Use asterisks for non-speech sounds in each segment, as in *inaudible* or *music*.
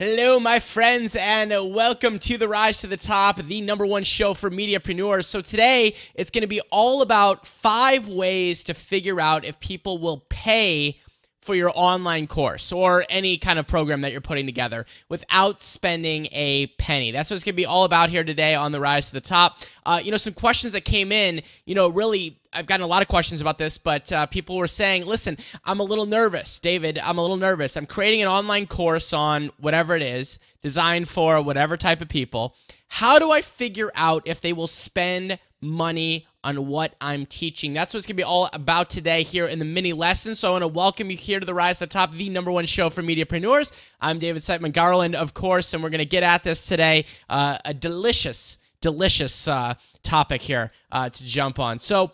Hello, my friends, and welcome to the Rise to the Top, the number one show for mediapreneurs. So, today it's going to be all about five ways to figure out if people will pay for your online course or any kind of program that you're putting together without spending a penny. That's what it's going to be all about here today on the Rise to the Top. Uh, you know, some questions that came in, you know, really. I've gotten a lot of questions about this, but uh, people were saying, listen, I'm a little nervous. David, I'm a little nervous. I'm creating an online course on whatever it is, designed for whatever type of people. How do I figure out if they will spend money on what I'm teaching. That's what it's going to be all about today here in the mini lesson. So I want to welcome you here to the Rise to the Top, the number one show for mediapreneurs. I'm David Siteman Garland, of course, and we're going to get at this today. Uh, a delicious, delicious uh, topic here uh, to jump on. So,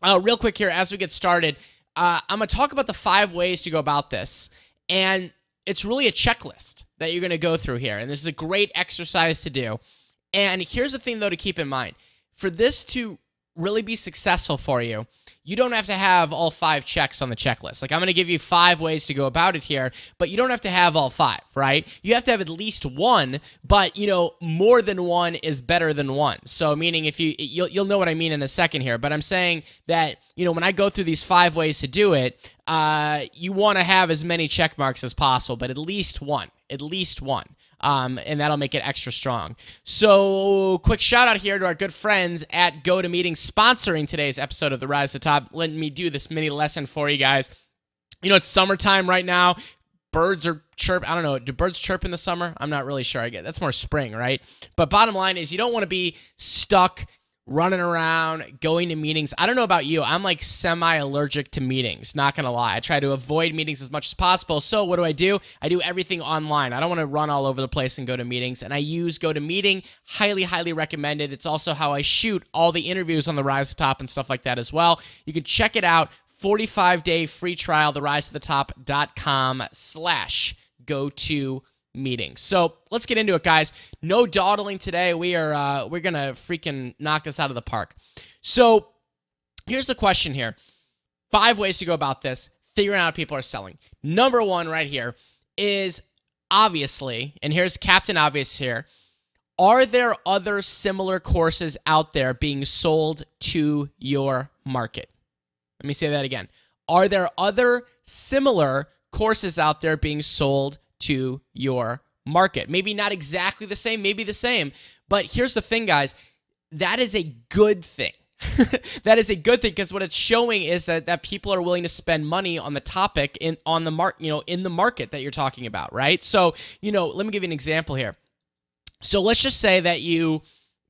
uh, real quick here, as we get started, uh, I'm going to talk about the five ways to go about this. And it's really a checklist that you're going to go through here. And this is a great exercise to do. And here's the thing, though, to keep in mind for this to really be successful for you, you don't have to have all five checks on the checklist. Like I'm going to give you five ways to go about it here, but you don't have to have all five, right? You have to have at least one, but you know, more than one is better than one. So meaning if you you'll, you'll know what I mean in a second here, but I'm saying that, you know, when I go through these five ways to do it, uh, you want to have as many check marks as possible, but at least one, at least one um, and that'll make it extra strong. So, quick shout out here to our good friends at GoToMeeting sponsoring today's episode of the Rise to the Top, letting me do this mini lesson for you guys. You know, it's summertime right now. Birds are chirp. I don't know. Do birds chirp in the summer? I'm not really sure. I get that's more spring, right? But bottom line is, you don't want to be stuck running around, going to meetings. I don't know about you. I'm like semi allergic to meetings, not going to lie. I try to avoid meetings as much as possible. So, what do I do? I do everything online. I don't want to run all over the place and go to meetings. And I use GoToMeeting. Highly, highly recommended. It's also how I shoot all the interviews on the Rise to Top and stuff like that as well. You can check it out. 45 day free trial, the rise to the top.com slash go to meetings. So let's get into it, guys. No dawdling today. We are uh, we're gonna freaking knock this out of the park. So here's the question here: five ways to go about this. Figuring out people are selling. Number one, right here, is obviously, and here's Captain Obvious here. Are there other similar courses out there being sold to your market? Let me say that again. Are there other similar courses out there being sold to your market. Maybe not exactly the same, maybe the same. But here's the thing, guys that is a good thing. *laughs* that is a good thing because what it's showing is that, that people are willing to spend money on the topic in on the mark you know in the market that you're talking about right so you know let me give you an example here so let's just say that you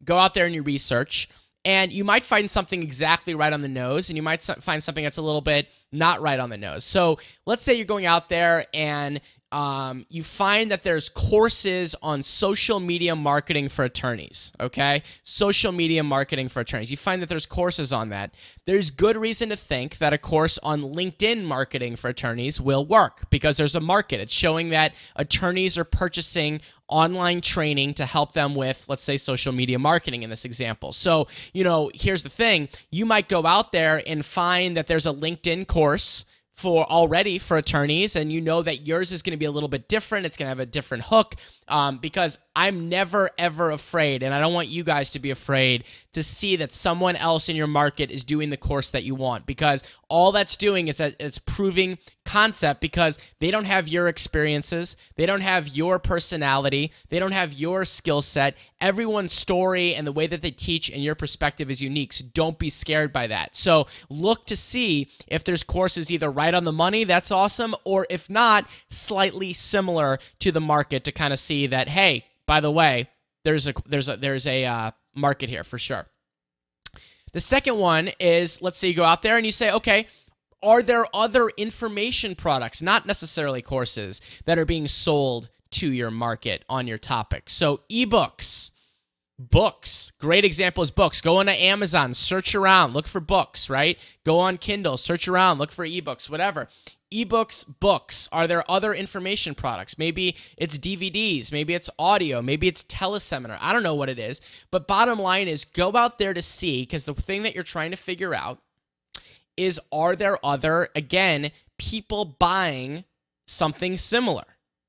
go out there and you research and you might find something exactly right on the nose and you might find something that's a little bit not right on the nose so let's say you're going out there and um, you find that there's courses on social media marketing for attorneys. Okay, social media marketing for attorneys. You find that there's courses on that. There's good reason to think that a course on LinkedIn marketing for attorneys will work because there's a market. It's showing that attorneys are purchasing online training to help them with, let's say, social media marketing in this example. So, you know, here's the thing you might go out there and find that there's a LinkedIn course for already for attorneys and you know that yours is going to be a little bit different it's going to have a different hook um, because i'm never ever afraid and i don't want you guys to be afraid to see that someone else in your market is doing the course that you want because all that's doing is that it's proving concept because they don't have your experiences they don't have your personality they don't have your skill set. Everyone's story and the way that they teach and your perspective is unique so don't be scared by that. So look to see if there's courses either right on the money that's awesome or if not slightly similar to the market to kind of see that hey by the way there's a there's a there's a uh, market here for sure. The second one is let's say you go out there and you say, okay, are there other information products, not necessarily courses, that are being sold to your market on your topic? So, ebooks, books. Great example is books. Go on to Amazon, search around, look for books, right? Go on Kindle, search around, look for ebooks, whatever ebooks, books? Are there other information products? Maybe it's DVDs, maybe it's audio, maybe it's teleseminar. I don't know what it is. But bottom line is go out there to see because the thing that you're trying to figure out is are there other, again, people buying something similar?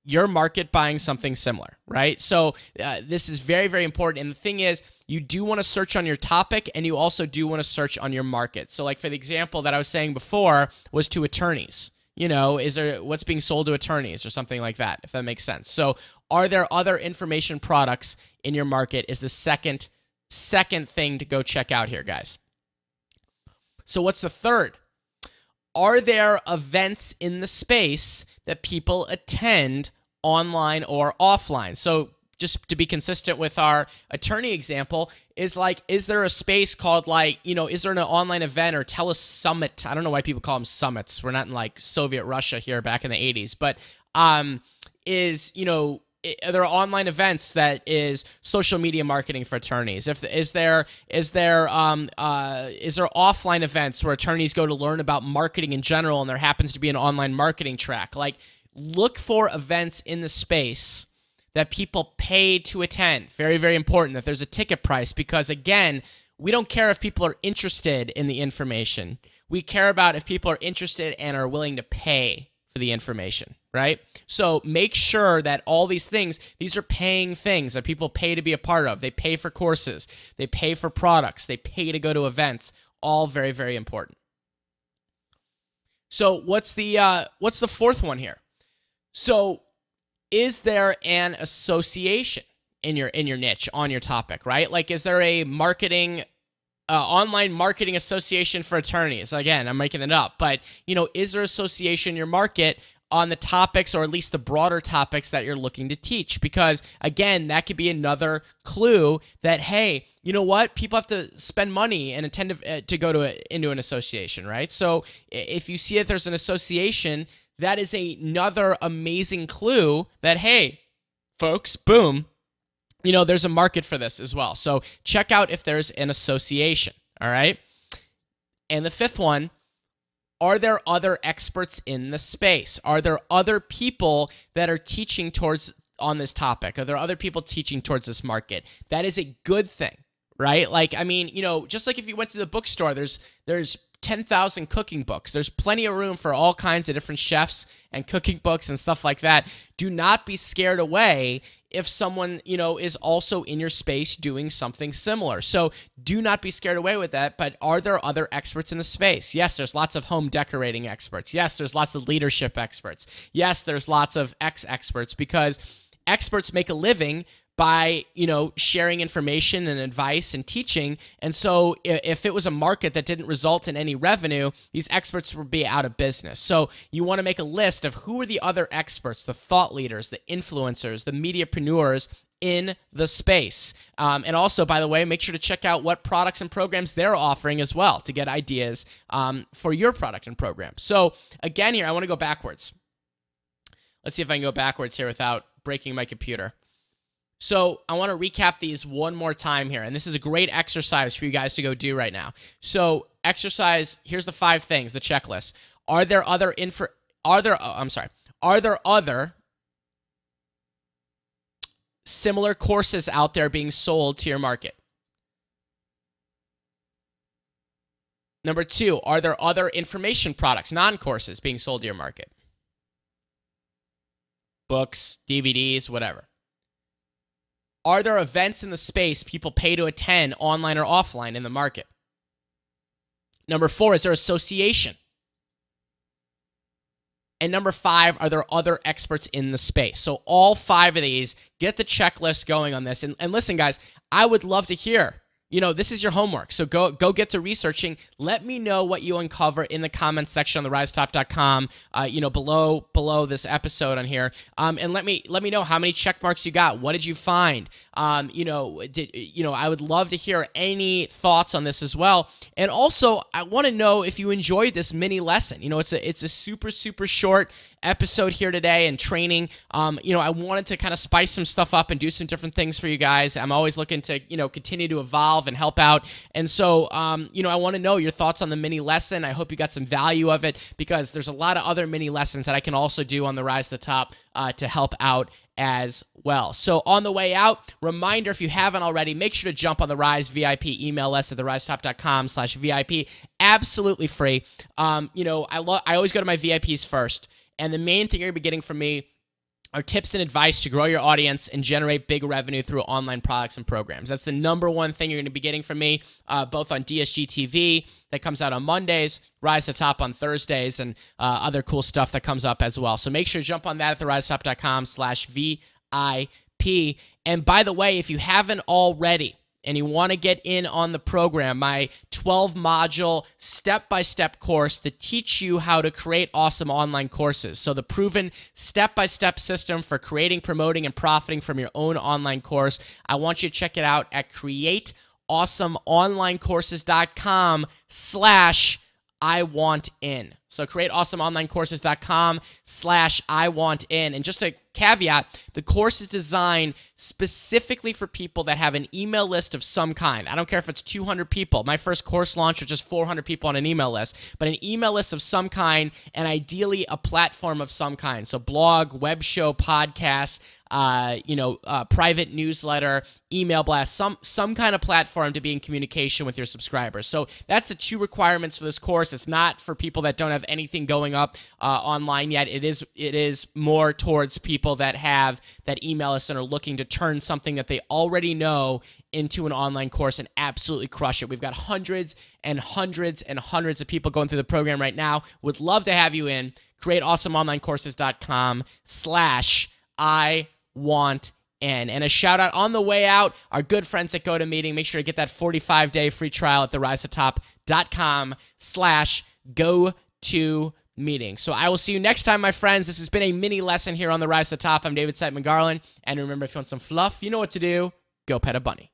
your market buying something similar, right? So uh, this is very, very important. And the thing is, you do want to search on your topic and you also do want to search on your market. So, like for the example that I was saying before, was to attorneys. You know, is there what's being sold to attorneys or something like that, if that makes sense. So, are there other information products in your market? Is the second second thing to go check out here, guys. So, what's the third? Are there events in the space that people attend online or offline? So, just to be consistent with our attorney example, is like, is there a space called like, you know, is there an online event or telesummit? I don't know why people call them summits. We're not in like Soviet Russia here back in the 80s, but um, is, you know, are there online events that is social media marketing for attorneys if is there is there um uh is there offline events where attorneys go to learn about marketing in general and there happens to be an online marketing track like look for events in the space that people pay to attend very very important that there's a ticket price because again we don't care if people are interested in the information we care about if people are interested and are willing to pay for the information right? So make sure that all these things, these are paying things that people pay to be a part of. They pay for courses, they pay for products, they pay to go to events. All very, very important. So what's the uh, what's the fourth one here? So is there an association in your in your niche on your topic, right? Like is there a marketing uh, online marketing association for attorneys. Again, I'm making it up, but you know, is there association in your market on the topics or at least the broader topics that you're looking to teach because again that could be another clue that hey you know what people have to spend money and intend to, uh, to go to a, into an association right so if you see that there's an association that is another amazing clue that hey folks boom you know there's a market for this as well so check out if there's an association all right and the fifth one are there other experts in the space? Are there other people that are teaching towards on this topic? Are there other people teaching towards this market? That is a good thing, right? Like I mean, you know, just like if you went to the bookstore, there's there's 10,000 cooking books. There's plenty of room for all kinds of different chefs and cooking books and stuff like that. Do not be scared away if someone, you know, is also in your space doing something similar. So do not be scared away with that. But are there other experts in the space? Yes, there's lots of home decorating experts. Yes, there's lots of leadership experts. Yes, there's lots of X experts because experts make a living by you know sharing information and advice and teaching and so if it was a market that didn't result in any revenue these experts would be out of business so you want to make a list of who are the other experts the thought leaders the influencers the mediapreneurs in the space. Um, and also, by the way, make sure to check out what products and programs they're offering as well to get ideas um, for your product and program. So, again, here, I want to go backwards. Let's see if I can go backwards here without breaking my computer. So I want to recap these one more time here. And this is a great exercise for you guys to go do right now. So exercise, here's the five things, the checklist. Are there other info are there oh, I'm sorry. Are there other similar courses out there being sold to your market? Number 2, are there other information products, non-courses being sold to your market? Books, DVDs, whatever. Are there events in the space people pay to attend online or offline in the market? Number four, is there association? And number five, are there other experts in the space? So, all five of these, get the checklist going on this. And, and listen, guys, I would love to hear you know this is your homework. So go go get to researching. Let me know what you uncover in the comments section on the risetop.com uh, you know below below this episode on here. Um, and let me let me know how many check marks you got. What did you find? Um, you know did you know i would love to hear any thoughts on this as well. And also i want to know if you enjoyed this mini lesson. You know it's a it's a super super short episode here today and training. Um, you know i wanted to kind of spice some stuff up and do some different things for you guys. I'm always looking to you know continue to evolve and help out. And so, um, you know, I want to know your thoughts on the mini lesson. I hope you got some value of it because there's a lot of other mini lessons that I can also do on the Rise to the Top uh, to help out as well. So on the way out, reminder if you haven't already, make sure to jump on the Rise VIP. Email us at therisetop.com slash VIP. Absolutely free. Um, you know, I love I always go to my VIPs first. And the main thing you're gonna be getting from me are tips and advice to grow your audience and generate big revenue through online products and programs. That's the number one thing you're going to be getting from me, uh, both on DSG TV that comes out on Mondays, Rise to Top on Thursdays, and uh, other cool stuff that comes up as well. So make sure to jump on that at therisetop.com slash VIP. And by the way, if you haven't already, and you want to get in on the program, my 12 module step by step course to teach you how to create awesome online courses. So, the proven step by step system for creating, promoting, and profiting from your own online course. I want you to check it out at createawesomeonlinecourses.com slash I want in. So createawesomeonlinecourses.com slash I want in. And just a caveat, the course is designed specifically for people that have an email list of some kind. I don't care if it's 200 people. My first course launch was just 400 people on an email list, but an email list of some kind and ideally a platform of some kind. So blog, web show, podcast, uh, you know, uh, private newsletter, email blast, some some kind of platform to be in communication with your subscribers. So that's the two requirements for this course. It's not for people that don't have anything going up uh, online yet. It is it is more towards people that have that email list and are looking to turn something that they already know into an online course and absolutely crush it. We've got hundreds and hundreds and hundreds of people going through the program right now. Would love to have you in. CreateAwesomeOnlineCourses.com slash I want in. And a shout out on the way out, our good friends at GoToMeeting. Make sure to get that 45 day free trial at therisetop.com slash go to meeting. So I will see you next time, my friends. This has been a mini lesson here on the Rise to the Top. I'm David Siteman Garland. And remember, if you want some fluff, you know what to do. Go pet a bunny.